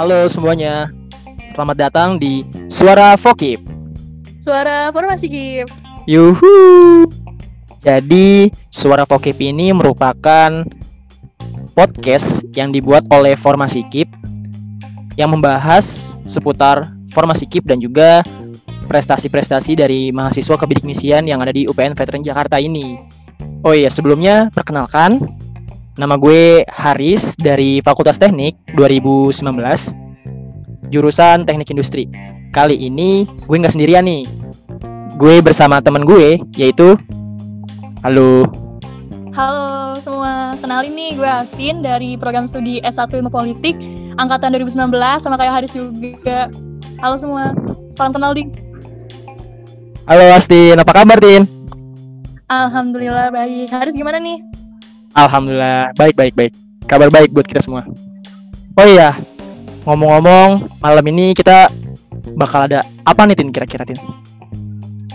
Halo semuanya, selamat datang di Suara Fokip. Suara formasi Kip. Yuhu. Jadi, Suara Fokip ini merupakan podcast yang dibuat oleh Formasi Kip yang membahas seputar Formasi Kip dan juga prestasi-prestasi dari mahasiswa kebidik-misian yang ada di UPN Veteran Jakarta ini. Oh iya, sebelumnya perkenalkan Nama gue Haris dari Fakultas Teknik 2019 Jurusan Teknik Industri. Kali ini gue nggak sendirian nih. Gue bersama temen gue yaitu Halo. Halo semua, kenalin nih gue Astin dari program studi S1 Ilmu Politik Angkatan 2019 sama kayak Haris juga. Halo semua, salam kenal di Halo Astin, apa kabar Tin? Alhamdulillah baik. Haris gimana nih? Alhamdulillah, baik baik baik Kabar baik buat kita semua Oh iya, ngomong-ngomong malam ini kita bakal ada apa nih Tin kira-kira Tin?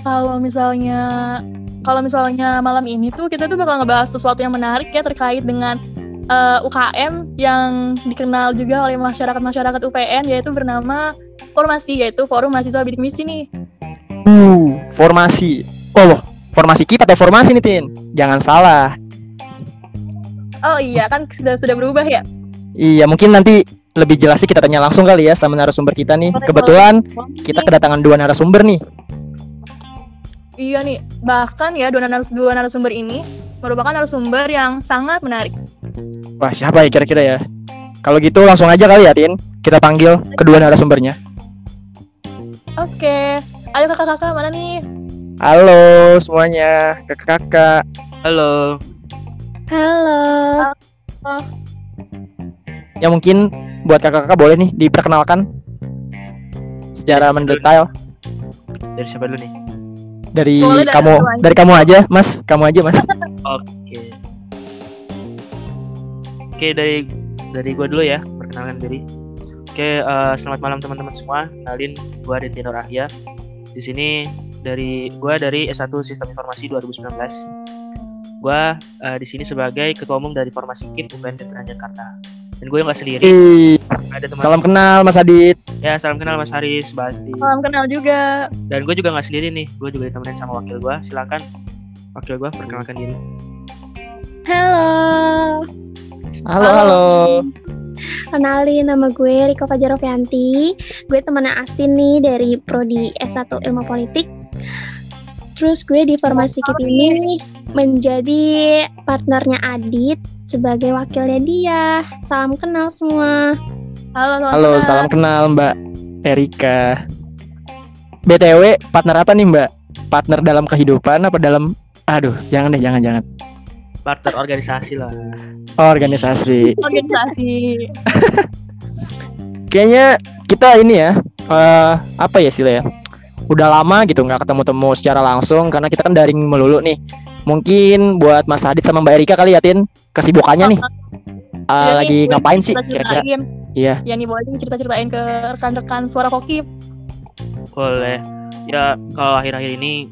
Kalau misalnya kalau misalnya malam ini tuh kita tuh bakal ngebahas sesuatu yang menarik ya terkait dengan eh, UKM yang dikenal juga oleh masyarakat-masyarakat UPN yaitu bernama Formasi yaitu Forum Mahasiswa Bidik Misi nih. Uh, formasi Oh, formasi KIP atau formasi nih Tin? Jangan salah Oh iya kan sudah sudah berubah ya. Iya, mungkin nanti lebih jelas sih kita tanya langsung kali ya sama narasumber kita nih. Boleh, Kebetulan boleh. kita kedatangan dua narasumber nih. Iya nih, bahkan ya dua, narasumber, dua narasumber ini merupakan narasumber yang sangat menarik. Wah, siapa ya kira-kira ya? Kalau gitu langsung aja kali ya, Tin. Kita panggil kedua narasumbernya. Oke, ayo kakak-kakak mana nih? Halo semuanya, kakak-kakak. Halo, Halo, Ya mungkin buat kakak-kakak boleh nih diperkenalkan secara mendetail dari siapa dulu nih? dari Boleh dari kamu aja. dari kamu aja, Mas. Kamu aja, Mas. Oke. Oke dari dari gua dulu ya, perkenalkan diri. Oke, eh, selamat malam teman-teman semua. Kenalin gua Aditya Nur Ahya. Di sini dari gua dari S1 Sistem Informasi 2019. Gua eh, di sini sebagai ketua umum dari Formasi KIP UPN Veteran Jakarta. Dan gue nggak sendiri, ada teman salam kenal Mas Adit. ya salam kenal Mas Haris, Basti. Salam kenal juga. Dan gue juga nggak sendiri nih, gue juga ditemenin sama wakil gue. Silakan wakil gue perkenalkan diri. halo. Halo, halo. Kenalin nama gue Riko Fajarovianti. Gue temannya Astin nih dari prodi S1 Ilmu Politik. Terus gue di Formasi KIP ini menjadi partnernya Adit sebagai wakilnya dia. Salam kenal semua. Halo, salam Halo, salam kenal Mbak Erika. BTW, partner apa nih Mbak? Partner dalam kehidupan apa dalam Aduh, jangan deh, jangan jangan. Partner organisasi lah. Oh, organisasi. Organisasi. Kayaknya kita ini ya, eh apa ya sih ya? Udah lama gitu nggak ketemu-temu secara langsung karena kita kan daring melulu nih. Mungkin buat Mas Adit sama Mbak Erika kali ya, Tin, kesibukannya nih. Eh, Iya nih, lagi boleh ngapain sih kira-kira? Iya. Ya nih boleh cerita-ceritain ke rekan-rekan suara kokip. Boleh. Ya kalau akhir-akhir ini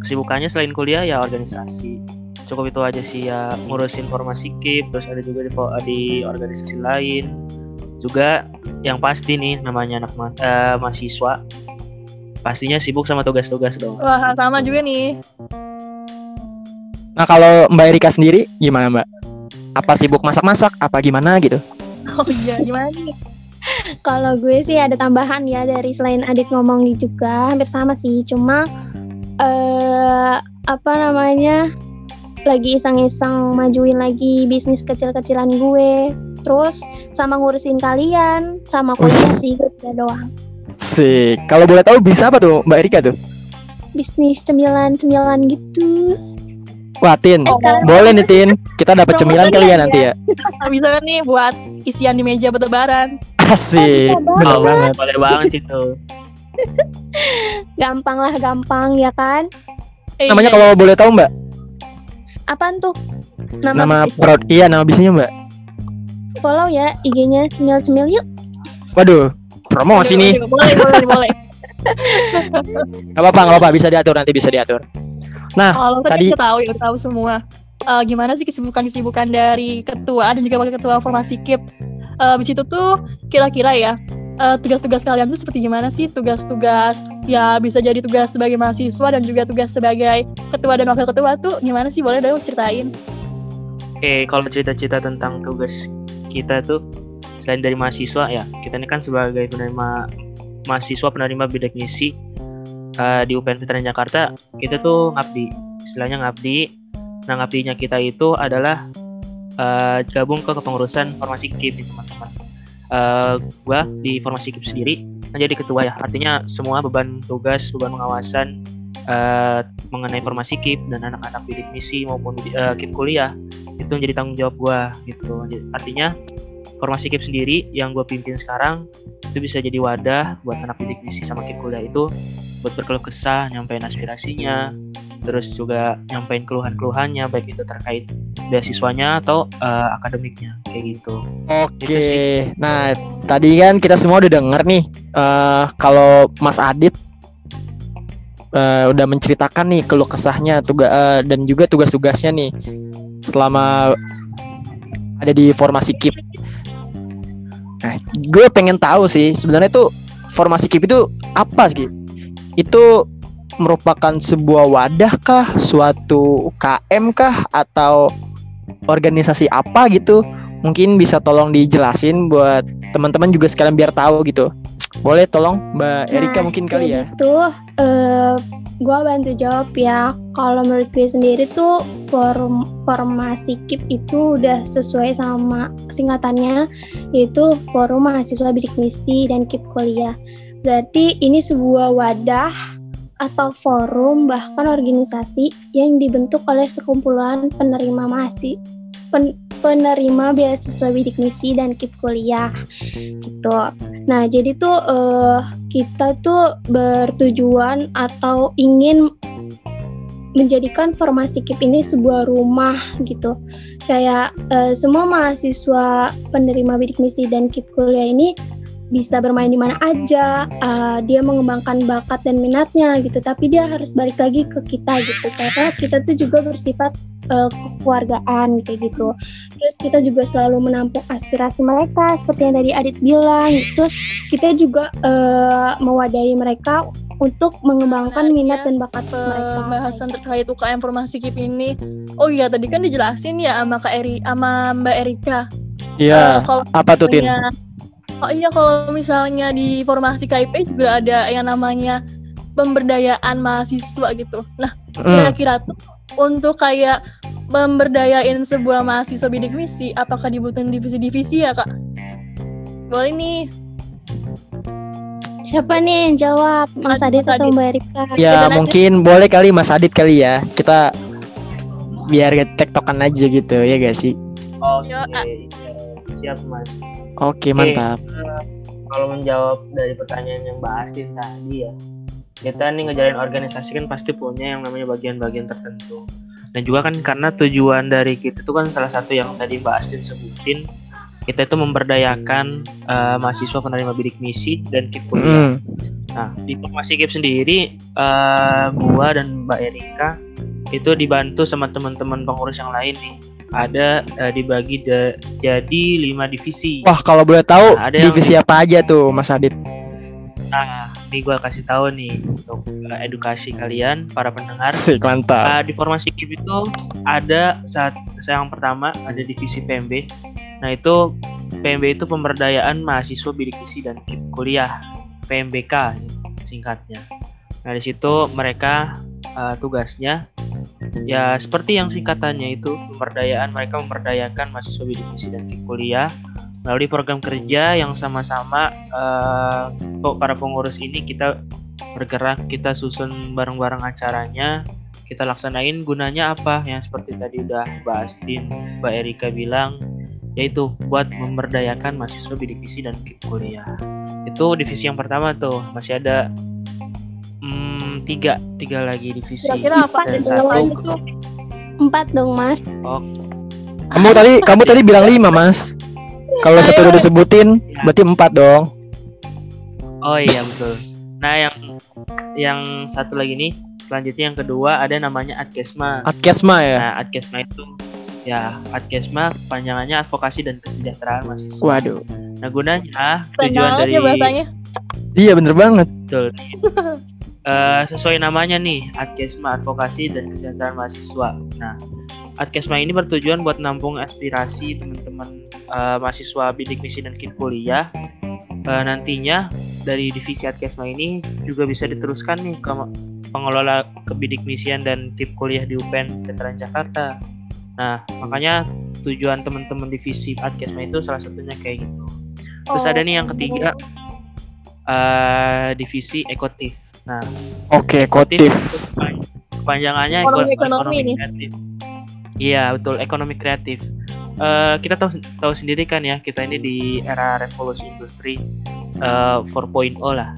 kesibukannya selain kuliah ya organisasi. Cukup itu aja sih ya ngurusin formasi KIP, terus ada juga di, di organisasi lain. Juga yang pasti nih namanya anak ma- eh, mahasiswa pastinya sibuk sama tugas-tugas dong. Wah, sama juga nih. Nah, kalau Mbak Erika sendiri gimana, Mbak? Apa sibuk masak-masak? Apa gimana gitu? Oh iya, gimana nih? Kalau gue sih ada tambahan ya dari selain Adit ngomong juga hampir sama sih. Cuma eh apa namanya lagi iseng-iseng majuin lagi bisnis kecil-kecilan gue. Terus sama ngurusin kalian, sama kuliah sih udah doang. Sih, kalau boleh tahu bisa apa tuh Mbak Erika tuh? Bisnis cemilan-cemilan gitu. Wah, Tin, Oh, boleh nih Tin. Kita dapat cemilan kali ya nanti ya. bisa kan nih buat isian di meja buat lebaran. Asik, Oh, bener Oh, banget. Boleh banget itu. Gampang lah gampang ya kan? Eh, Namanya iya, kalau boleh tahu Mbak, Apaan tuh? nama bisnis. prod iya nama bisnisnya Mbak. follow ya IG-nya cemil-cemil yuk. Waduh, iya. Promosi nih. Boleh, boleh, boleh. Gak apa-apa, gak apa-apa, bisa diatur nanti bisa diatur. Nah, Kalau Tadi- kita tahu ya, udah tahu semua. Eh, gimana sih kesibukan-kesibukan dari ketua dan juga wakil ketua formasi KIP eh, di situ tuh kira-kira ya eh, tugas-tugas kalian tuh seperti gimana sih tugas-tugas ya bisa jadi tugas sebagai mahasiswa dan juga tugas sebagai ketua dan wakil ketua tuh gimana sih boleh dong ceritain Oke, kalau cerita-cerita tentang tugas kita tuh selain dari mahasiswa ya, kita ini kan sebagai penerima mahasiswa penerima bidik misi eh, di UPN Veteran Jakarta, kita tuh ngabdi, istilahnya ngabdi. Nah, ngabdinya kita itu adalah eh, gabung ke kepengurusan formasi KIP teman-teman. Eh, gua di formasi KIP sendiri menjadi ketua ya, artinya semua beban tugas, beban pengawasan eh, mengenai formasi KIP dan anak-anak bidik misi maupun eh, KIP kuliah itu menjadi tanggung jawab gua gitu artinya formasi KIP sendiri yang gue pimpin sekarang itu bisa jadi wadah buat anak didik misi sama KIP kuliah itu buat berkeluh kesah nyampein aspirasinya terus juga nyampein keluhan-keluhannya baik itu terkait beasiswanya atau eh, akademiknya kayak gitu Oke. Nah, tadi kan kita semua udah denger nih eh kalau Mas Adit eh, udah menceritakan nih keluh kesahnya tugas dan juga tugas-tugasnya nih selama ada di formasi KIP. Nah, gue pengen tahu sih sebenarnya tuh formasi KIP itu apa sih? Itu merupakan sebuah wadah kah, suatu UKM kah atau organisasi apa gitu? Mungkin bisa tolong dijelasin buat teman-teman juga sekalian biar tahu gitu. Boleh tolong Mbak Erika Nah, mungkin kali ya. Itu eh gue bantu jawab ya. Kalau menurut gue sendiri tuh forum formasi KIP itu udah sesuai sama singkatannya yaitu Forum Mahasiswa Bidik Misi dan KIP Kuliah. Berarti ini sebuah wadah atau forum bahkan organisasi yang dibentuk oleh sekumpulan penerima mahasiswa pen- penerima beasiswa bidik misi dan KIP kuliah gitu. Nah, jadi tuh eh, kita tuh bertujuan atau ingin menjadikan formasi KIP ini sebuah rumah gitu. Kayak eh, semua mahasiswa penerima bidik misi dan KIP kuliah ini bisa bermain di mana aja, eh, dia mengembangkan bakat dan minatnya gitu. Tapi dia harus balik lagi ke kita gitu, karena kita tuh juga bersifat eh, kekeluargaan kayak gitu. Terus kita juga selalu menampung aspirasi mereka seperti yang tadi Adit bilang. Terus kita juga eh, mewadahi mereka untuk mengembangkan minat dan bakat mereka. pembahasan terkait UKM formasi KIP ini. Oh iya tadi kan dijelasin ya sama Kak Eri sama Mbak Erika. Iya. kalau Apa tuh Tin? Oh iya kalau misalnya di formasi KIP juga ada yang namanya pemberdayaan mahasiswa gitu. Nah, Hmm. kira-kira tuh untuk kayak memberdayain sebuah mahasiswa bidik misi, apakah dibutuhin divisi-divisi ya, Kak? Boleh nih. Siapa nih yang jawab? Mas Mas Adit atau. Mbak Erika? Ya Beda aja. mungkin boleh kali Mas Adit kali ya. Kita biar tektokan aja gitu ya gak sih? Oke, Yo, ah. siap mas. Oke mantap. Eh, kalau menjawab dari pertanyaan yang Mbak Astin tadi ya, kita nih ngejalin organisasi kan pasti punya yang namanya bagian-bagian tertentu. Dan juga kan karena tujuan dari kita itu kan salah satu yang tadi Mbak Astin sebutin, kita itu memberdayakan eh, mahasiswa penerima bidik misi dan KIP kuliah. Mm. Nah, di formasi KIP sendiri, eh, gua dan Mbak Erika itu dibantu sama teman-teman pengurus yang lain nih. Ada eh, dibagi da- jadi lima divisi. Wah kalau boleh tahu Nah, ada yang- divisi apa aja tuh Mas Adit? Nah, ini gua kasih tahu nih untuk eh, edukasi kalian para pendengar. Sik mantap. Nah, di formasi KIP itu ada saat yang pertama ada divisi PMB. Nah, itu PMB itu pemberdayaan mahasiswa bidik misi dan KIP kuliah. PMBK singkatnya. Nah, di situ mereka eh, tugasnya ya seperti yang singkatannya itu pemberdayaan mereka memberdayakan mahasiswa bidik misi dan KIP kuliah melalui program kerja yang sama-sama kok para pengurus ini kita bergerak kita susun bareng-bareng acaranya kita laksanain gunanya apa? Yang seperti tadi udah Mbak Astin Mbak Erika bilang yaitu buat memberdayakan mahasiswa bidik misi dan kuliah. Itu divisi yang pertama tuh masih ada hmm, tiga tiga lagi divisi Kira-kira apa dan satu apa itu? Empat dong Mas. Kamu tadi kamu tadi bilang lima Mas. Kalau satu udah disebutin berarti empat dong. oh iya betul nah yang yang satu lagi nih selanjutnya yang kedua ada namanya Adkesma Adkesma ya. Nah, Adkesma itu Ya, Adkesma panjangannya advokasi dan kesejahteraan mahasiswa. Waduh. Nah, gunanya tujuan banget dari ya bahasanya. Iya bener banget. Betul. Eh, sesuai namanya nih, Adkesma Advokasi dan Kesejahteraan Mahasiswa. Nah, Adkesma ini bertujuan buat nampung aspirasi teman-teman eh, mahasiswa bidik misi dan kip kuliah. Eh, nantinya dari divisi Adkesma ini juga bisa diteruskan nih ke pengelola kebidik misian dan kip kuliah di UPN Veteran Jakarta. Nah, makanya tujuan teman-teman divisi Adkesma itu salah satunya kayak gitu. Terus ada nih yang ketiga, eh, divisi ekotif. Nah, Oke, Ekotif kotif. kepanjangannya Ekonomi- eko- ekonomi kreatif. Iya betul ekonomi kreatif. Eh, kita tahu tahu sendiri kan ya kita ini di era revolusi industri eh, 4.0 lah.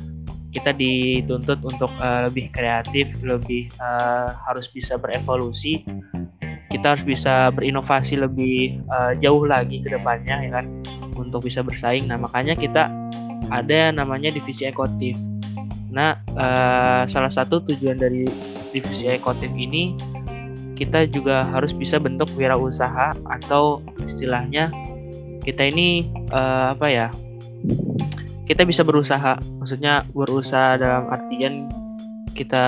Kita dituntut untuk eh, lebih kreatif, lebih eh, harus bisa berevolusi. Kita harus bisa berinovasi lebih eh, jauh lagi ke depannya ya kan untuk bisa bersaing. Nah makanya kita ada yang namanya divisi ekotif. Nah, eh, salah satu tujuan dari divisi ekotif ini kita juga harus bisa bentuk wirausaha atau istilahnya kita ini eh, apa ya? Kita bisa berusaha, maksudnya berusaha dalam artian kita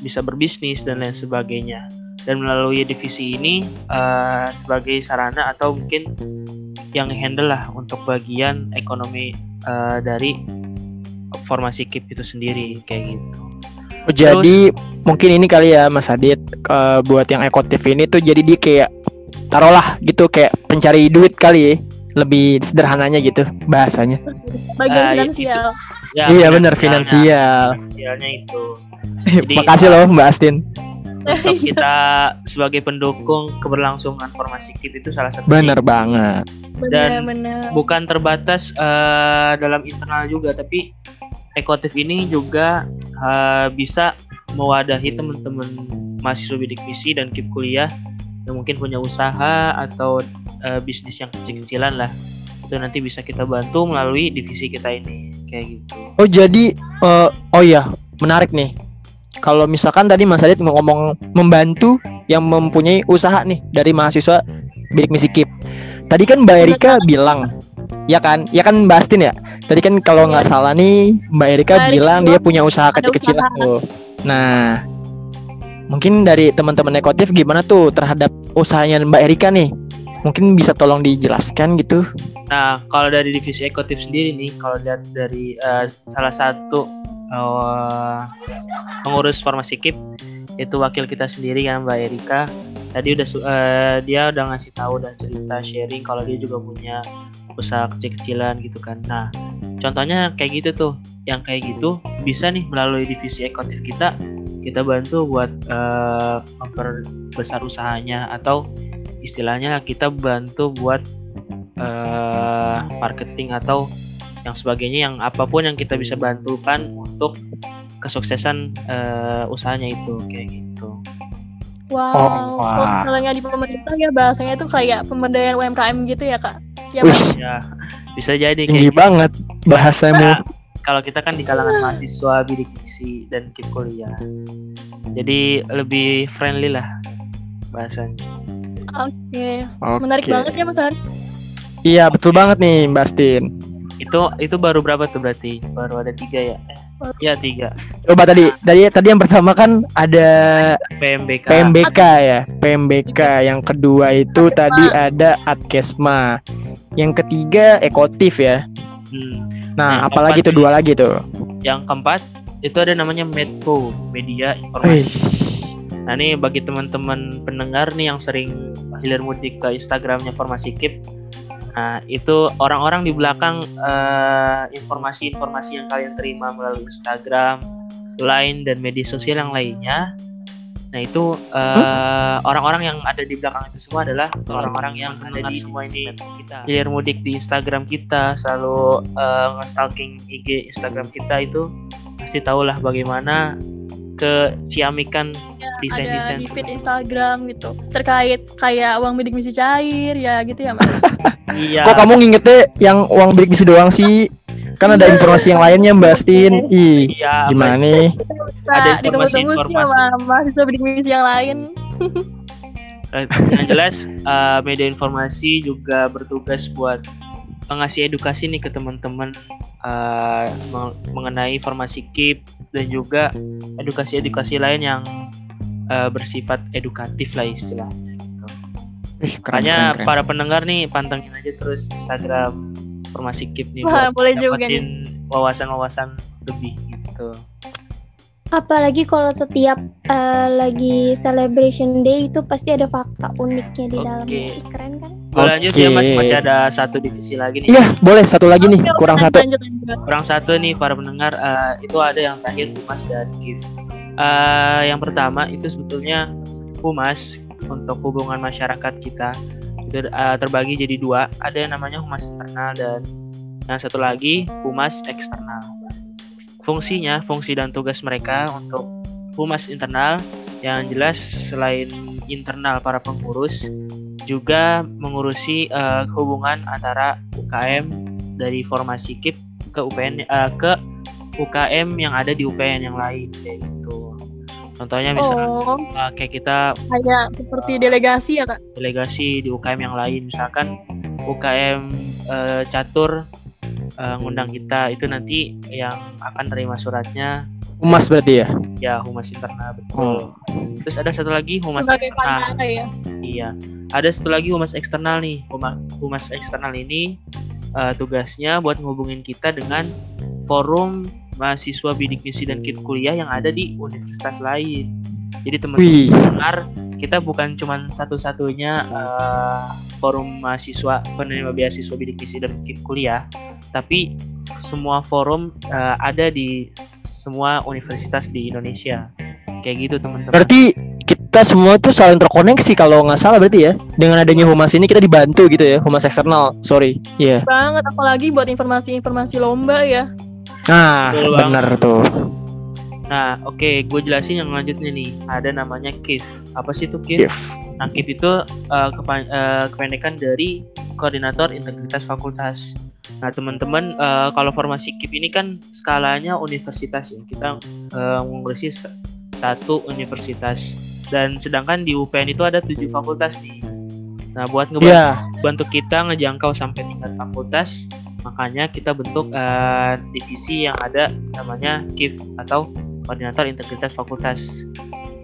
bisa berbisnis dan lain sebagainya. Dan melalui divisi ini eh, sebagai sarana atau mungkin yang handle lah untuk bagian ekonomi eh, dari formasi KIP itu sendiri kayak gitu. Oh, jadi mungkin ini kali ya Mas Adit ke- buat yang ekotif ini tuh jadi dia kayak taruhlah gitu kayak pencari duit kali ya. Lebih sederhananya gitu bahasanya. Bagian iya. finansial. Ya, iya benar finansial. Finansialnya itu. Jadi, Makasih loh Mbak Astin. Untuk kita sebagai pendukung keberlangsungan formasi KIP itu salah satu Bener banget. Dan- Bener-bener. bukan terbatas eh, dalam internal juga tapi ekotif ini juga eh, bisa mewadahi teman-teman mahasiswa bidik misi dan kip kuliah yang mungkin punya usaha atau eh, bisnis yang kecil-kecilan lah itu nanti bisa kita bantu melalui divisi kita ini kayak gitu Oh jadi eh, oh iya menarik nih. Kalau misalkan tadi Mas Adit ngomong membantu yang mempunyai usaha nih dari mahasiswa bidik misi KIP. Tadi kan Mbak Erika bilang Ya kan, ya kan Mbak Astin ya. Tadi kan kalau nggak salah nih Mbak Erika Mbak bilang dia punya usaha kecil-kecilan tuh. Nah, mungkin dari teman-teman ekotif gimana tuh terhadap usahanya Mbak Erika nih? Mungkin bisa tolong dijelaskan gitu. Nah, kalau dari divisi ekotif sendiri nih, kalau lihat dari eh, salah satu eh, pengurus formasi KIP itu wakil kita sendiri kan Mbak Erika. Tadi udah eh, dia udah ngasih tahu dan cerita sharing kalau dia juga punya usaha kecil-kecilan gitu kan. Nah, contohnya kayak gitu tuh. Yang kayak gitu bisa nih melalui divisi ekotif kita kita bantu buat eh, memperbesar usahanya atau istilahnya kita bantu buat eh, marketing atau yang sebagainya yang apa pun yang kita bisa bantukan untuk kesuksesan eh, usahanya itu kayak gitu. Wow. Oh, Kalau wah. misalnya di pemerintah ya bahasanya tuh kayak pemberdayaan UMKM gitu ya kak. Ya mas. Wih, Ya bisa jadi tinggi kayak banget bahasamu. Nah, kalau kita kan di kalangan mahasiswa bidik misi dan kip kuliah. Jadi lebih friendly lah bahasanya. Oke. Oke. Menarik banget ya mas. Iya betul banget nih Mbak Astin. Itu itu baru berapa tuh berarti? Baru ada tiga ya? Ya tiga. Coba tadi tadi tadi yang pertama kan ada PMBK. PMBK ya, PMBK. Yang kedua itu tadi ada Adkesma. Yang ketiga Ekotif ya. Hmm. Nah, Yang apalagi tuh dua lagi tuh. Yang keempat itu ada namanya Medco, Media Informasi. Wih, Nah ini bagi teman-teman pendengar nih yang sering hilir mudik ke Instagramnya Formasi Kip. Nah itu orang-orang di belakang eh, informasi-informasi yang kalian terima melalui Instagram, Line dan media sosial yang lainnya. Nah itu eh, orang-orang yang ada di belakang itu semua adalah orang-orang yang ada di semua ini. kita. Hilir mudik di Instagram kita selalu eh, nge-stalking IG Instagram kita itu. Pasti tahulah bagaimana keciamikan ada desain-desain di feed Instagram gitu terkait kayak uang bidik misi cair ya gitu ya mas. iya kok kamu ngingetnya yang uang bidik misi doang sih? Kan ada informasi yang lainnya Mbak Astin. Ih, iya gimana nih? Ada sih informasi-informasi. sama mahasiswa bidik misi yang lain. Yang jelas uh, media informasi juga bertugas buat ngasih edukasi nih ke teman-teman uh, mengenai informasi KIP dan juga edukasi-edukasi lain yang uh, bersifat edukatif lah istilahnya gitu. Ih, keren, Makanya keren, keren. para pendengar nih pantengin aja terus Instagram informasi KIP nih Wah, buat boleh juga dapetin wawasan-wawasan lebih gitu. Apalagi kalau setiap eh, lagi celebration day itu pasti ada fakta uniknya di Oke. dalamnya. Ih, Keren kan? Gue lanjut ya mas, masih ada satu divisi lagi nih. Iya, boleh satu lagi nih, oke, kurang lanjut, satu. lanjut, lanjut. Kurang satu nih para pendengar, eh, itu ada yang terakhir Humas dan KIF. Eh, yang pertama itu sebetulnya Humas untuk hubungan masyarakat kita itu eh, terbagi jadi dua. Ada yang namanya Humas internal dan yang satu lagi Humas eksternal. Fungsinya, fungsi dan tugas mereka untuk Humas internal yang jelas selain internal para pengurus juga mengurusi eh, hubungan antara UKM dari formasi KIP ke UPN eh, ke UKM yang ada di UPN yang lain kayak gitu. Contohnya misalnya Oh, eh, kayak kita kayak seperti delegasi ya kak? delegasi di UKM yang lain misalkan UKM eh, catur eh, ngundang kita itu nanti yang akan terima suratnya Humas berarti ya? ya humas internal betul. Oh. Terus ada satu lagi humas Sebagai eksternal. ya? Iya. Ada satu lagi humas eksternal nih. Humas, humas eksternal ini eh, tugasnya buat ngehubungin kita dengan forum mahasiswa bidik misi dan kit kuliah yang ada di universitas lain. Jadi teman-teman dengar kita bukan cuman satu-satunya eh, forum mahasiswa penerima beasiswa bidik misi dan kuliah, tapi semua forum eh, ada di semua universitas di Indonesia. Kayak gitu teman-teman. berarti kita semua tuh saling terkoneksi kalau nggak salah berarti ya. Dengan adanya humas ini kita dibantu gitu ya, humas eksternal. Sorry. Iya. Banget, apalagi buat informasi-informasi lomba ya. Nah, bener tuh. Nah, oke, gue jelasin yang lanjutnya nih. Ada namanya KIF. Apa sih itu KIF? If. Nah, KIF itu uh, kepa- uh, kependekan dari Koordinator Integritas Fakultas. Nah, teman-teman, uh, kalau formasi KIF ini kan skalanya universitas ya. Kita uh, mengurusi satu universitas. Dan sedangkan di UPN itu ada tujuh fakultas nih. Nah, buat ngebantu Iya. bantu kita ngejangkau sampai tingkat fakultas makanya kita bentuk eh, divisi yang ada namanya KIF atau Koordinator Integritas Fakultas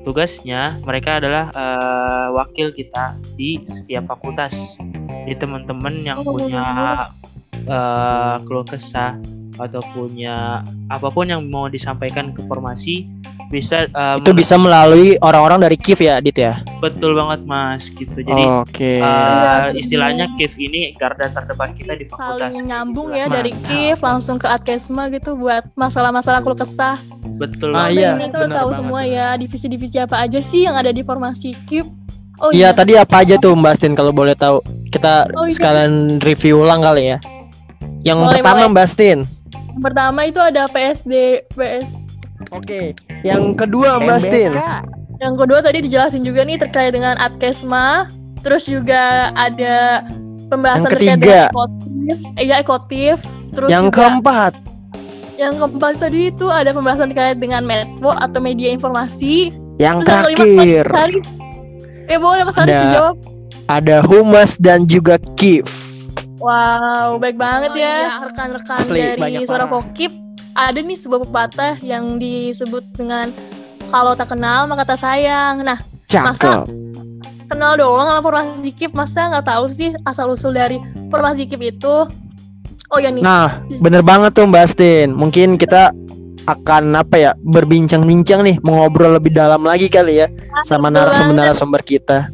tugasnya mereka adalah eh, wakil kita di setiap fakultas jadi teman-teman yang Oh. punya eh, keluh kesah atau punya apa pun yang mau disampaikan ke formasi bisa eh, Itu bisa melalui orang-orang dari KIF ya, Dit ya? betul banget mas gitu jadi Oke. Uh, Iya, istilahnya KIF ini garda terdepan kita di fakultas. Saling nyambung Gitu ya lah. dari KIF langsung ke Adkesma gitu buat masalah-masalah keluh kesah. Betul Ah, banget. iya, kita benar tahu banget. semua ya divisi-divisi apa aja sih yang ada di formasi KIF. Oh Iya, tadi apa aja tuh Mbak Astin kalau boleh tahu? Kita Oh, iya. sekalian review ulang kali ya. Yang Boleh, pertama boleh. Mbak Astin. Yang pertama itu ada PSD, PS. Oke. Yang kedua Mbak Astin. Yang kedua tadi dijelasin juga nih terkait dengan Adkesma. Terus juga ada pembahasan Yang terkait dengan ekotif. Eh, Iya ekotif. Terus Yang juga keempat. yang keempat tadi itu ada pembahasan terkait dengan medpo atau media informasi. Yang Terus yang kelima terakhir Mas Haris. Eh boleh Mas Haris dijawab. ada humas dan juga KIF. Wow, baik banget ya rekan-rekan Asli, dari banyak Suara. Fokip. Ada nih sebuah pepatah yang disebut dengan kalau tak kenal maka tak sayang. Nah, Cakep. kenal doang sama formasi KIP, masa nggak tahu sih asal usul dari formasi KIP itu? Oh ya nih, Nah, bener banget tuh Mbak Astin. Mungkin kita akan apa ya berbincang-bincang nih mengobrol lebih dalam lagi kali ya sama betul narasumber-narasumber kita.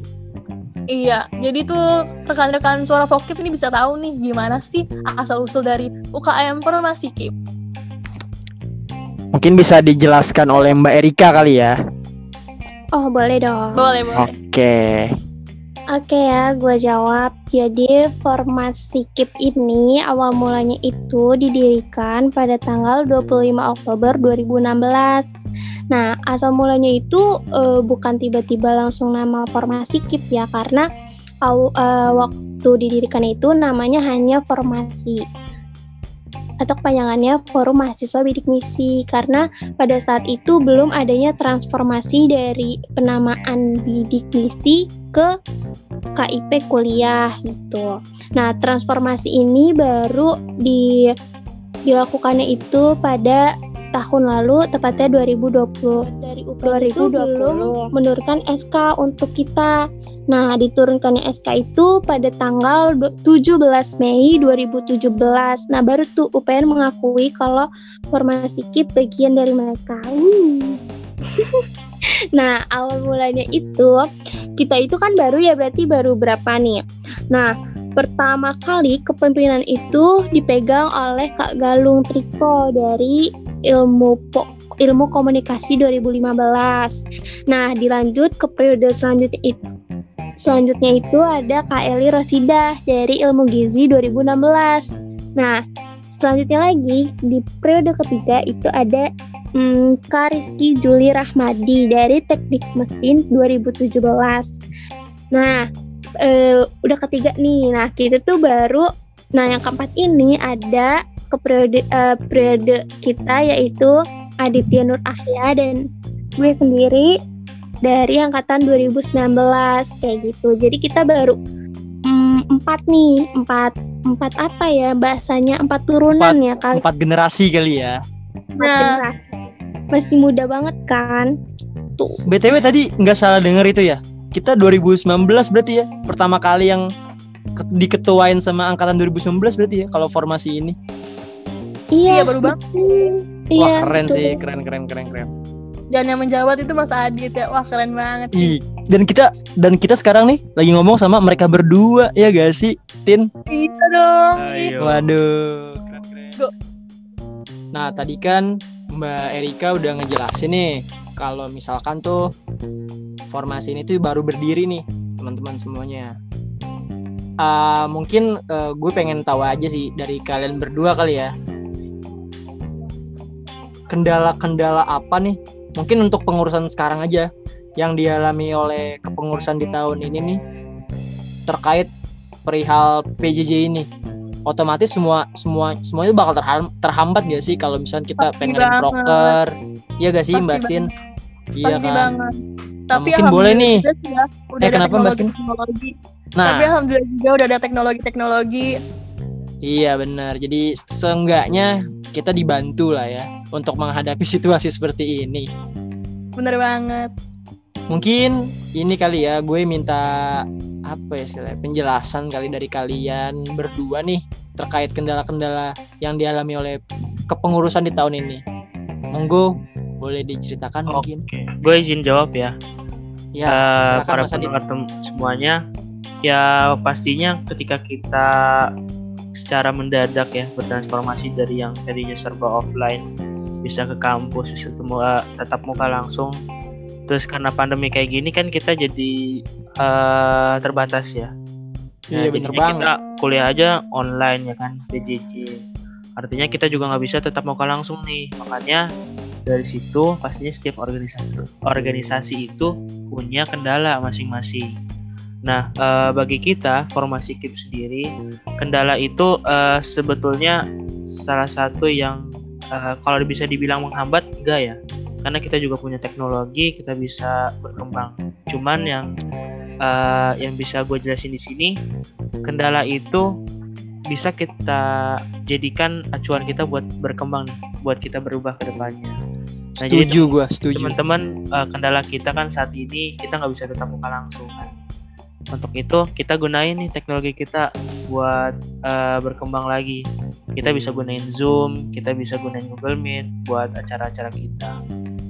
Iya. Jadi tuh rekan-rekan Suara Fokip ini bisa tahu nih gimana sih asal usul dari UKM formasi KIP. Mungkin bisa dijelaskan oleh Mbak Erika kali ya. Oh boleh dong. Boleh, boleh. Oke. Oke ya, gue jawab. Jadi formasi KIP ini awal mulanya itu didirikan pada tanggal 25 Oktober 2016. Nah, asal mulanya itu eh, bukan tiba-tiba langsung nama formasi KIP ya, karena aw- eh, waktu didirikan itu namanya hanya formasi. atau kepanjangannya Forum Mahasiswa Bidik Misi karena pada saat itu belum adanya transformasi dari penamaan bidik misi ke KIP kuliah gitu. Nah, transformasi ini baru di dilakukannya itu pada tahun lalu tepatnya 2020 dari UPN itu belum menurunkan SK untuk kita. Nah, diturunkannya SK itu pada tanggal 17 Mei 2017. Nah, baru tuh UPN mengakui kalau formasi KIP bagian dari mereka. Uh. nah, awal mulanya itu kita itu kan baru ya berarti baru berapa nih? Nah, pertama kali kepemimpinan itu dipegang oleh Kak Galung Triko dari ilmu po ilmu komunikasi 2015. Nah, dilanjut ke periode selanjutnya itu selanjutnya itu ada Kak Eli Rosida dari ilmu gizi 2016. Nah, selanjutnya lagi di periode ketiga itu ada hmm, Kak Rizky Juli Rahmadi dari teknik mesin 2017. Nah, uh, udah ketiga nih. Nah, kita tuh baru nah yang keempat ini ada ke periode uh, periode kita yaitu Aditya Nur Ahya dan gue sendiri dari angkatan 2019 kayak gitu. Jadi kita baru mm, empat nih, empat empat apa ya bahasanya empat turunan Empat- ya kali. Empat generasi kali ya. Empat Nah. generasi. Masih muda banget kan? Tuh. BTW tadi nggak salah denger itu ya. Kita 2019 berarti ya. Pertama kali yang diketuain sama angkatan 2019 berarti ya kalau formasi ini. Iya, Iya, baru banget. Iya, Wah, keren betul. sih, keren keren keren keren. Dan yang menjawab itu Mas Adit ya. Wah, keren banget Ih, sih. dan kita dan kita sekarang nih lagi ngomong sama mereka berdua ya gak sih, Tin? Iya dong. Ayo. Waduh, keren keren. Go. Nah, tadi kan Mbak Erika udah ngejelasin nih kalau misalkan tuh formasi ini tuh baru berdiri nih, teman-teman semuanya. Ah, mungkin eh, gue pengen tahu aja sih dari kalian berdua kali ya. Kendala-kendala apa nih? Mungkin untuk pengurusan sekarang aja yang dialami oleh kepengurusan di tahun ini nih terkait perihal PJJ ini otomatis semua semua semua itu bakal terham- terhambat gak sih kalau misalnya kita Pasti pengen banget. proker iya gak sih Pasti Mbak Tin iya kan banget. Tapi mungkin boleh nih. sih ya, udah Eh, ada Tin? teknologi-teknologi. nah Tapi alhamdulillah juga udah ada teknologi-teknologi. iya benar jadi seenggaknya kita dibantu lah ya untuk menghadapi situasi seperti ini Bener banget. mungkin ini kali ya gue minta apa ya istilahnya penjelasan kali dari kalian berdua nih terkait kendala-kendala yang dialami oleh kepengurusan di tahun ini monggo boleh diceritakan mungkin Oke, gue izin jawab ya. ya silakan para pendengar semuanya, ya pastinya ketika kita secara mendadak ya bertransformasi dari yang tadinya serba offline bisa ke kampus, bisa ketemu eh, tatap muka langsung. Terus karena pandemi kayak gini kan kita jadi eh, terbatas ya. Iya, bener jadinya banget. Kita kuliah aja online ya kan, PJJ. Artinya kita juga nggak bisa tetap muka langsung nih. Makanya dari situ pastinya setiap organisasi organisasi itu punya kendala masing-masing. Nah, eh, bagi kita formasi KIP sendiri, kendala itu eh, sebetulnya salah satu yang eh, kalau bisa dibilang menghambat enggak ya. Karena kita juga punya teknologi, kita bisa berkembang. Cuman yang eh, yang bisa gue jelasin di sini, kendala itu bisa kita jadikan acuan kita buat berkembang buat kita berubah ke depannya. Nah, setuju gue setuju. teman-teman eh, kendala kita kan saat ini kita nggak bisa tetap muka langsung kan. Untuk itu kita gunain nih teknologi kita buat eh, berkembang lagi. Kita bisa gunain Zoom kita bisa gunain Google Meet buat acara-acara kita.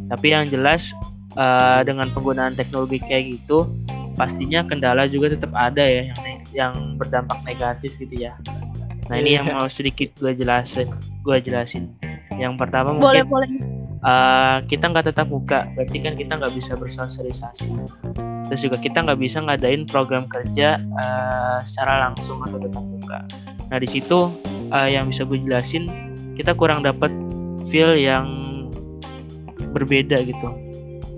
Tapi yang jelas eh, dengan penggunaan teknologi kayak gitu pastinya kendala juga tetap ada ya yang yang berdampak negatif gitu ya nah ini yang mau sedikit gue jelasin gue jelasin. Yang pertama Boleh, mungkin boleh. uh, kita nggak tetap muka berarti kan kita nggak bisa bersosialisasi. Terus juga kita nggak bisa ngadain program kerja uh, secara langsung atau tetap muka. Nah di situ uh, yang bisa gue jelasin kita kurang dapat feel yang berbeda gitu.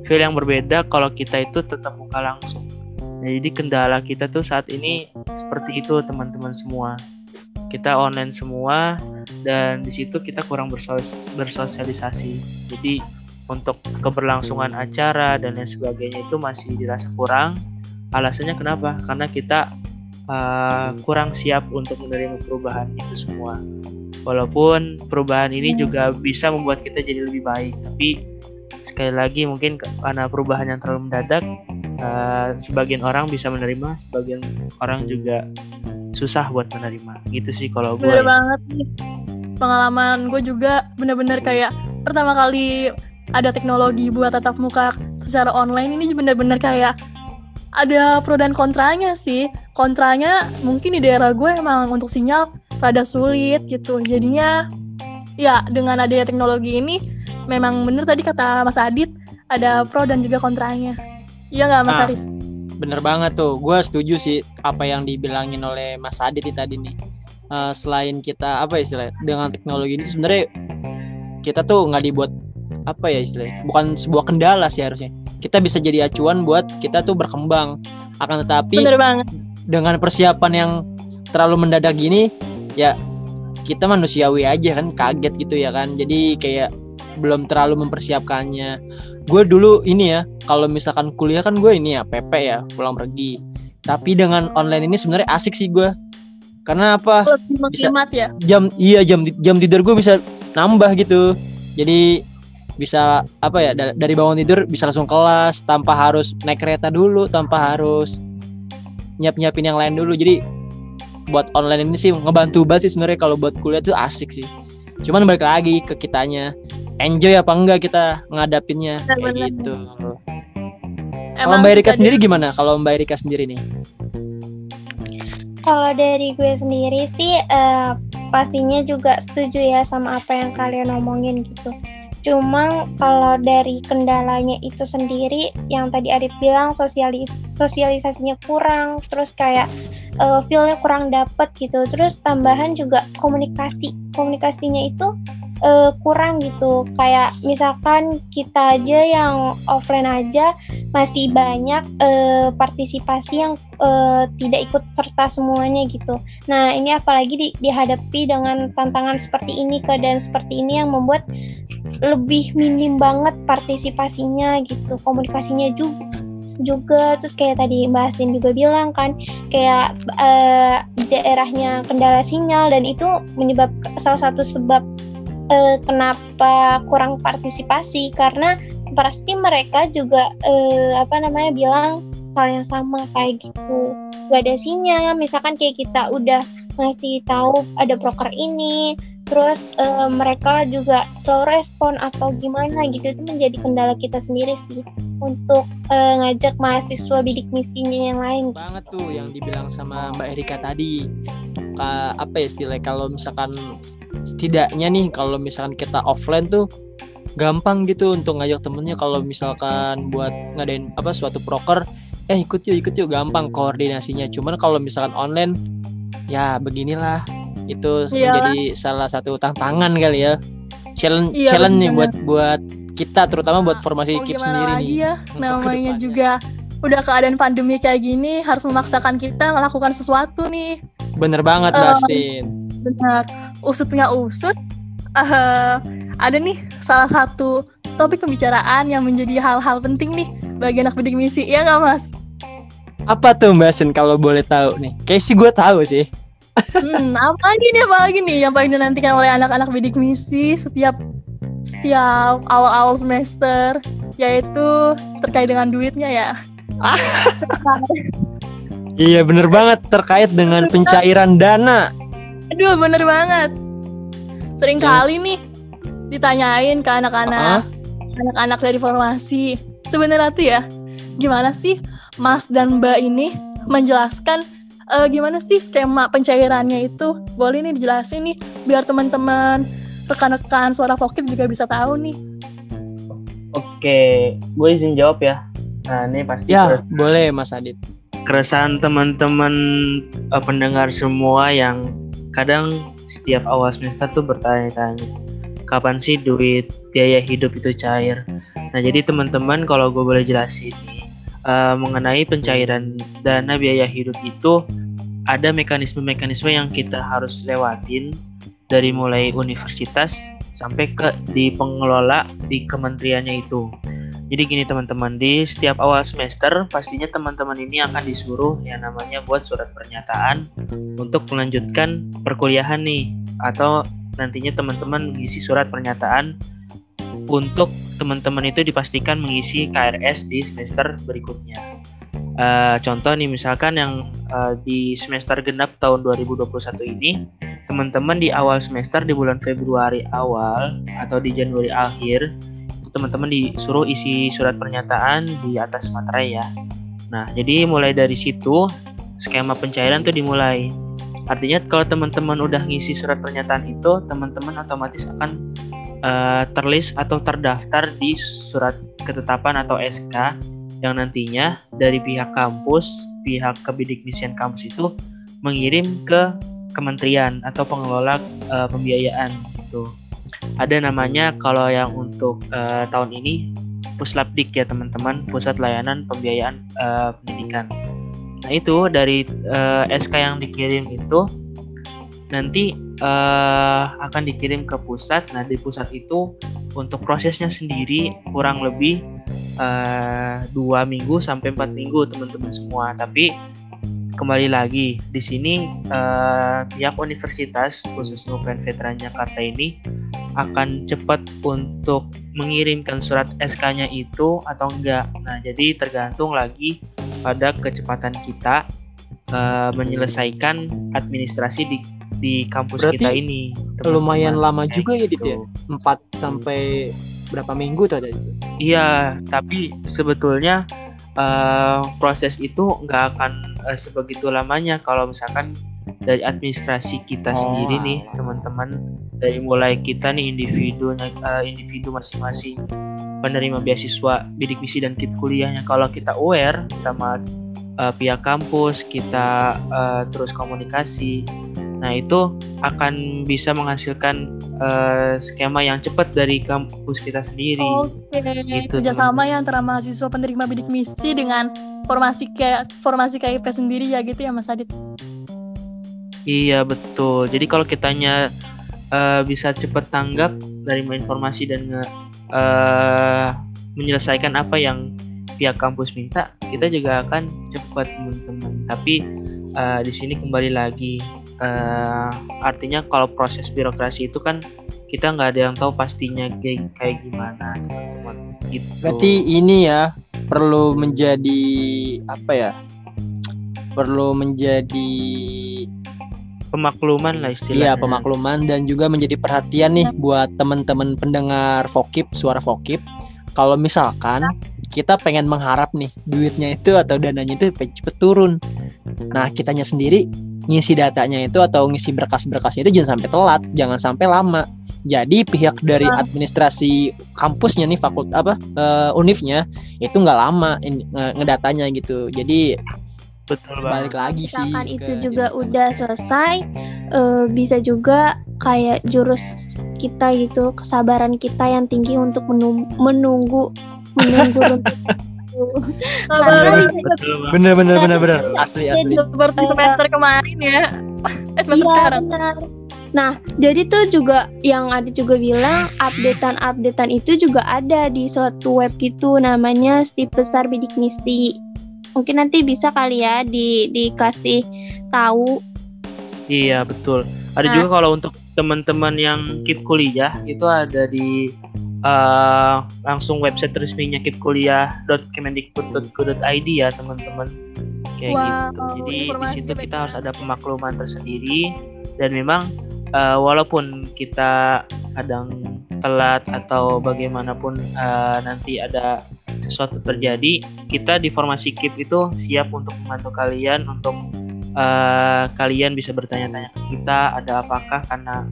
Feel yang berbeda kalau kita itu tetap muka langsung. Nah, jadi kendala kita tuh saat ini seperti itu teman-teman semua kita online semua dan di situ kita kurang bersos- bersosialisasi. Jadi untuk keberlangsungan acara dan lain sebagainya itu masih dirasa kurang. Alasannya kenapa? Karena kita uh, kurang siap untuk menerima perubahan itu semua. Walaupun perubahan ini Hmm. juga bisa membuat kita jadi lebih baik, tapi sekali lagi mungkin karena perubahan yang terlalu mendadak, uh, sebagian orang bisa menerima, sebagian orang juga susah buat menerima. Gitu sih kalau gue. Bener banget nih. Pengalaman gue juga bener-bener kayak pertama kali ada teknologi buat tatap muka secara online ini bener-bener kayak ada pro dan kontranya sih. Kontranya mungkin di daerah gue emang untuk sinyal rada sulit gitu. Jadinya ya dengan adanya teknologi ini memang bener tadi kata Mas Adit ada pro dan juga kontranya. Iya nggak Mas Ah. Aris? Bener banget tuh, gue setuju sih apa yang dibilangin oleh Mas Adit tadi nih. Eh, selain kita apa ya istilahnya dengan teknologi ini sebenarnya kita tuh nggak dibuat apa ya istilahnya, bukan sebuah kendala sih harusnya. Kita bisa jadi acuan buat kita tuh berkembang. Akan tetapi Bener banget. dengan persiapan yang terlalu mendadak gini, ya kita manusiawi aja kan kaget gitu ya kan. Jadi kayak belum terlalu mempersiapkannya. Gue dulu ini ya, kalau misalkan kuliah kan gue ini ya PP ya pulang pergi. Tapi dengan online ini sebenarnya asik sih gue. Karena apa? Lebih Bisa- ya. Jam iya jam jam tidur gue bisa nambah gitu. Jadi bisa apa ya da- dari bangun tidur bisa langsung kelas tanpa harus naik kereta dulu, tanpa harus nyiap-nyiapin yang lain dulu. Jadi buat online ini sih ngebantu banget sih sebenarnya kalau buat kuliah tuh asik sih. Cuman balik lagi ke kitanya. Enjoy apa enggak kita ngadapinnya kayak gitu. Kalau Mbak Erika sendiri gimana? Kalau Mbak Erika sendiri nih? Kalau dari gue sendiri sih eh, pastinya juga setuju ya sama apa yang kalian omongin gitu. Cuma kalau dari kendalanya itu sendiri yang tadi Adit bilang sosialis sosialisasinya kurang, terus kayak eh, feel-nya kurang dapet gitu. Terus tambahan juga komunikasi. Komunikasinya itu eh, kurang gitu. Kayak misalkan kita aja yang offline aja masih banyak eh, partisipasi yang eh, tidak ikut serta semuanya gitu. Nah ini apalagi di- dihadapi dengan tantangan seperti ini, keadaan seperti ini yang membuat lebih minim banget partisipasinya gitu, komunikasinya juga juga terus kayak tadi Mbak Astin juga bilang kan kayak eh, daerahnya kendala sinyal dan itu menyebab salah satu sebab eh, kenapa kurang partisipasi? Karena pasti mereka juga eh, apa namanya bilang hal yang sama kayak gitu. Gak ada sinyal. Misalkan kayak kita udah ngasih tahu ada broker ini terus eh, mereka juga slow respon atau gimana gitu itu menjadi kendala kita sendiri sih untuk eh, ngajak mahasiswa bidik misinya yang lain. Banget tuh yang dibilang sama Mbak Erika tadi. Ka- apa ya istilahnya kalau misalkan setidaknya nih kalau misalkan kita offline tuh gampang gitu untuk ngajak temennya. Kalau misalkan buat ngadain apa suatu proker eh ikut yuk ikut yuk gampang koordinasinya. Cuman kalau misalkan online ya beginilah itu Iyalah. menjadi salah satu tantangan kali ya. Challenge Iya, challenge nih buat buat kita terutama buat formasi Mau KIP sendiri lagi nih. ya? Namanya juga udah keadaan pandemi kayak gini harus memaksakan kita melakukan sesuatu nih. Bener banget Eh, Dustin benar usut punya usut. Eh ada nih salah satu topik pembicaraan yang menjadi hal-hal penting nih bagi anak bidik misi ya nggak mas? Apa tuh Mbak Sen kalau boleh tahu nih? Kayak sih gue tahu sih. Hmm, apa lagi nih apa lagi nih yang paling dinantikan oleh anak-anak bidik misi setiap setiap awal-awal semester yaitu terkait dengan duitnya ya Iya bener banget terkait dengan pencairan dana. Aduh bener banget. Sering Yang- kali nih ditanyain ke anak-anak, anak-anak dari formasi. Sebenarnya tuh ya, gimana sih Mas dan Mbak ini menjelaskan eh, gimana sih skema pencairannya itu? Boleh nih dijelasin nih, biar teman-teman rekan-rekan suara Pokip juga bisa tahu nih. Oke, gue izin jawab ya. Nah, ini pasti ya boleh Mas Adit. keresahan teman-teman eh, pendengar semua yang kadang setiap awal semester tuh bertanya-tanya, kapan sih duit biaya hidup itu cair? Nah, jadi teman-teman kalau gue boleh jelasin nih, eh, mengenai pencairan dana biaya hidup itu ada mekanisme-mekanisme yang kita harus lewatin dari mulai universitas sampai ke di pengelola di kementeriannya itu. Jadi gini teman-teman, di setiap awal semester pastinya teman-teman ini akan disuruh yang namanya buat surat pernyataan untuk melanjutkan perkuliahan nih atau nantinya teman-teman mengisi surat pernyataan untuk teman-teman itu dipastikan mengisi KRS di semester berikutnya. Uh, contoh nih misalkan yang uh, di semester genap tahun 2021 ini teman-teman di awal semester di bulan Februari awal atau di Januari akhir teman-teman disuruh isi surat pernyataan di atas materai ya. Nah, jadi mulai dari situ skema pencairan tuh dimulai. Artinya kalau teman-teman udah ngisi surat pernyataan itu, teman-teman otomatis akan uh, terlist atau terdaftar di surat ketetapan atau SK yang nantinya dari pihak kampus, pihak kebidikmisian kampus itu mengirim ke kementerian atau pengelola uh, pembiayaan gitu. Ada namanya kalau yang untuk uh, tahun ini Puslapdik ya teman-teman Pusat Layanan Pembiayaan uh, Pendidikan. Nah itu dari uh, SK yang dikirim itu nanti uh, akan dikirim ke pusat. Nah di pusat itu untuk prosesnya sendiri kurang lebih uh, dua minggu sampai empat minggu teman-teman semua. Tapi kembali lagi di sini uh, pihak universitas khususnya UPN Veteran Jakarta ini akan cepat untuk mengirimkan surat SK-nya itu atau enggak. Nah, jadi tergantung lagi pada kecepatan kita uh, menyelesaikan administrasi di di kampus Berarti kita ini. Lumayan lama juga ya, gitu. Dit ya? 4 sampai berapa minggu tuh ada itu? Iya, tapi sebetulnya uh, proses itu nggak akan uh, sebegitu lamanya kalau misalkan dari administrasi kita Oh, sendiri nih teman-teman dari mulai kita nih individu uh, individu masing-masing penerima beasiswa bidik misi dan kit kuliahnya kalau kita aware sama uh, pihak kampus kita uh, terus komunikasi nah itu akan bisa menghasilkan uh, skema yang cepat dari kampus kita sendiri Oke, Gitu, kerjasama teman-teman. ya antara mahasiswa penerima bidik misi dengan formasi kayak formasi KIP sendiri ya gitu ya Mas Adit. Iya betul. Jadi kalau kitanya eh, bisa cepat tanggap dari informasi dan eh, menyelesaikan apa yang pihak kampus minta, kita juga akan cepat teman-teman. Tapi eh, di sini kembali lagi, eh, artinya kalau proses birokrasi itu kan kita nggak ada yang tahu pastinya kayak, kayak gimana teman-teman. Gitu. Berarti ini ya perlu menjadi apa ya? Perlu menjadi pemakluman lah istilahnya. iya pemakluman dan juga menjadi perhatian nih buat teman-teman pendengar Vokip, suara Vokip. Kalau misalkan kita pengen mengharap nih duitnya itu atau dananya itu cepet turun. Nah, kitanya sendiri ngisi datanya itu atau ngisi berkas-berkasnya itu jangan sampai telat, jangan sampai lama. Jadi pihak dari administrasi kampusnya nih fakult apa eh, univnya itu nggak lama nge- ngedatanya gitu. Jadi betul banget. balik lagi sih. misalkan ke itu juga udah selesai eh, bisa juga kayak jurus kita gitu kesabaran kita yang tinggi untuk menung- menunggu menunggu bener bener bener bener asli asli. Seperti semester kemarin ya. Eh semester Iya, sekarang. benar. Nah, jadi tuh juga yang ada juga bilang updatean-updatean itu juga ada di suatu web gitu namanya Stip Besar Bidik Misti. Mungkin nanti bisa kali ya di dikasih tahu. Iya betul. Ada Nah. juga kalau untuk teman-teman yang keep kuliah itu ada di eh, langsung website resminya keepkuliah.kemendikbud.go.id ya teman-teman. Kayak Wow, gitu. Jadi di situ kita harus ada pemakluman tersendiri dan memang eh, walaupun kita kadang telat atau bagaimanapun eh, nanti ada sesuatu terjadi, kita di formasi KIP itu siap untuk membantu kalian untuk eh, kalian bisa bertanya-tanya ke kita ada apakah karena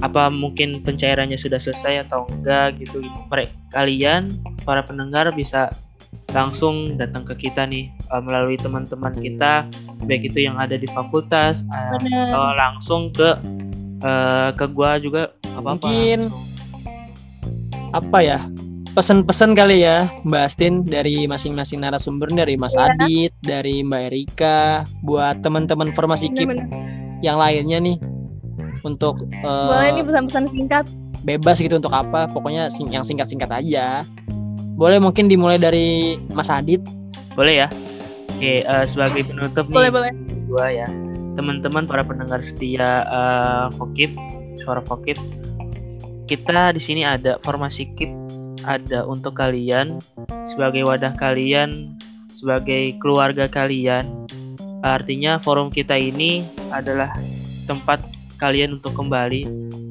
apa mungkin pencairannya sudah selesai atau enggak gitu mereka kalian para pendengar bisa langsung datang ke kita nih eh, melalui teman-teman kita baik itu yang ada di fakultas eh, atau langsung ke eh, ke gua juga apa apa Mungkin apa ya pesan-pesan kali ya Mbak Astin dari masing-masing narasumber dari Mas Iya. Adit, dari Mbak Erika buat teman-teman formasi KIP yang lainnya nih untuk eh, Boleh nih pesan-pesan singkat. bebas gitu untuk apa pokoknya sing- yang singkat-singkat aja boleh mungkin dimulai dari Mas Adit Boleh ya? Oke, eh, sebagai penutup nih Boleh, boleh. gua ya. Teman-teman para pendengar setia eh, Fokip, suara Fokip. Kita di sini ada formasi KIP ada untuk kalian sebagai wadah kalian, sebagai keluarga kalian. Artinya forum kita ini adalah tempat kalian untuk kembali,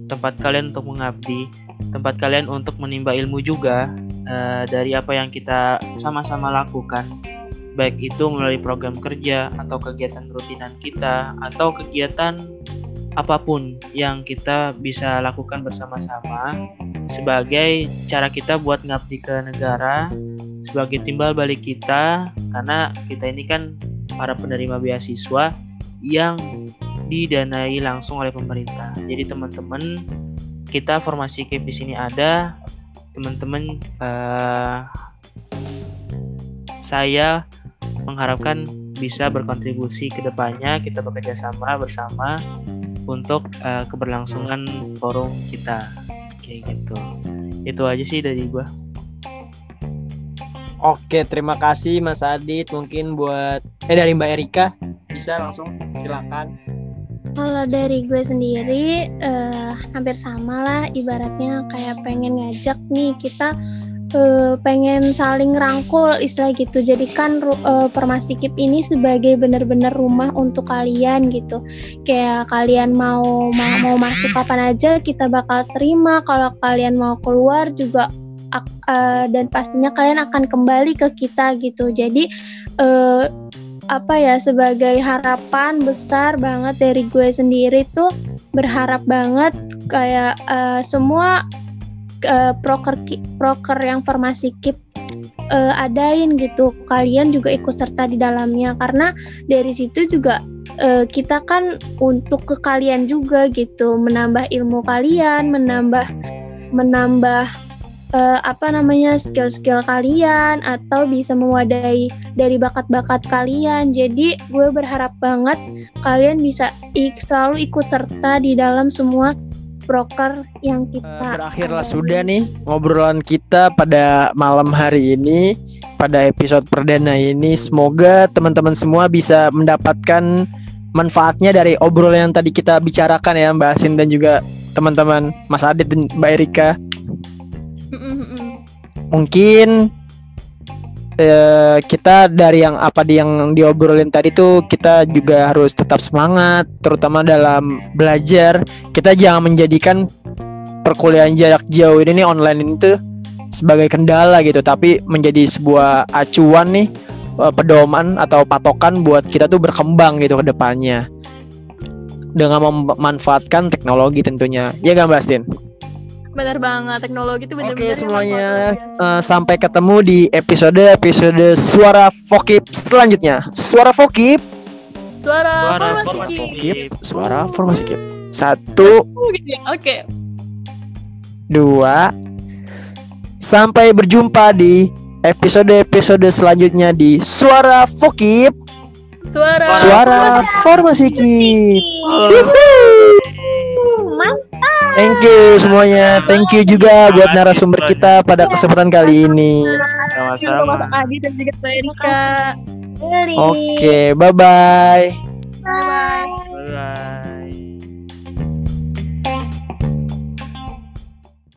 tempat kalian untuk mengabdi, tempat kalian untuk menimba ilmu juga eh, dari apa yang kita sama-sama lakukan. Baik itu melalui program kerja atau kegiatan rutinan kita atau kegiatan apa pun yang kita bisa lakukan bersama-sama sebagai cara kita buat ngabdi ke negara sebagai timbal balik kita karena kita ini kan para penerima beasiswa yang didanai langsung oleh pemerintah. Jadi teman-teman kita formasi KIP di sini ada teman-teman eh, saya mengharapkan bisa berkontribusi ke depannya kita bekerja sama bersama untuk eh, keberlangsungan forum kita kayak gitu itu aja sih dari gua Oke, terima kasih Mas Adit. Mungkin buat eh dari Mbak Erika bisa langsung silakan. Kalau dari gue sendiri eh, hampir sama lah ibaratnya kayak pengen ngajak nih kita eh, pengen saling rangkul istilah gitu. Jadikan ru- eh, Permasikip ini sebagai benar-benar rumah untuk kalian gitu. Kayak kalian mau mau, mau masuk kapan aja kita bakal terima. Kalau kalian mau keluar juga eh, dan pastinya kalian akan kembali ke kita gitu. Jadi eh, apa ya sebagai harapan besar banget dari gue sendiri tuh berharap banget kayak eh, semua eh, proker proker yang formasi KIP eh, adain gitu. Kalian juga ikut serta di dalamnya. Karena dari situ juga eh, kita kan untuk ke kalian juga gitu. Menambah ilmu kalian menambah menambah eh, apa namanya skill-skill kalian atau bisa mewadahi dari bakat-bakat kalian. Jadi gue berharap banget kalian bisa ik- selalu ikut serta di dalam semua broker yang Eh, kita berakhirlah adain. sudah nih ngobrolan kita pada malam hari ini pada episode perdana ini. Semoga teman-teman semua bisa mendapatkan manfaatnya dari obrolan yang tadi kita bicarakan ya Mbak Asin dan juga teman-teman Mas Adit dan Mbak Erika. Mungkin eh, kita dari yang apa di yang diobrolin tadi tuh kita juga harus tetap semangat terutama dalam belajar. Kita jangan menjadikan perkuliahan jarak jauh ini nih online ini tuh sebagai kendala gitu tapi menjadi sebuah acuan nih eh, pedoman atau patokan buat kita tuh berkembang gitu ke depannya. Dengan memanfaatkan teknologi tentunya. Ya gak Mbak Bener banget, teknologi itu bener-bener Oke yang semuanya eh, sampai ketemu di episode episode suara Fokip selanjutnya. Suara Fokip, Suara, Suara formasi formasi KIP. Kip, suara formasi Kip. Satu. Oke. dua, sampai berjumpa di episode-episode selanjutnya di suara Fokip, Suara suara formasi Kip. Mantap. Thank you semuanya. Thank you juga buat narasumber kita pada kesempatan kali ini. Terima sama-sama. Oke, bye bye. Bye-bye. Bye.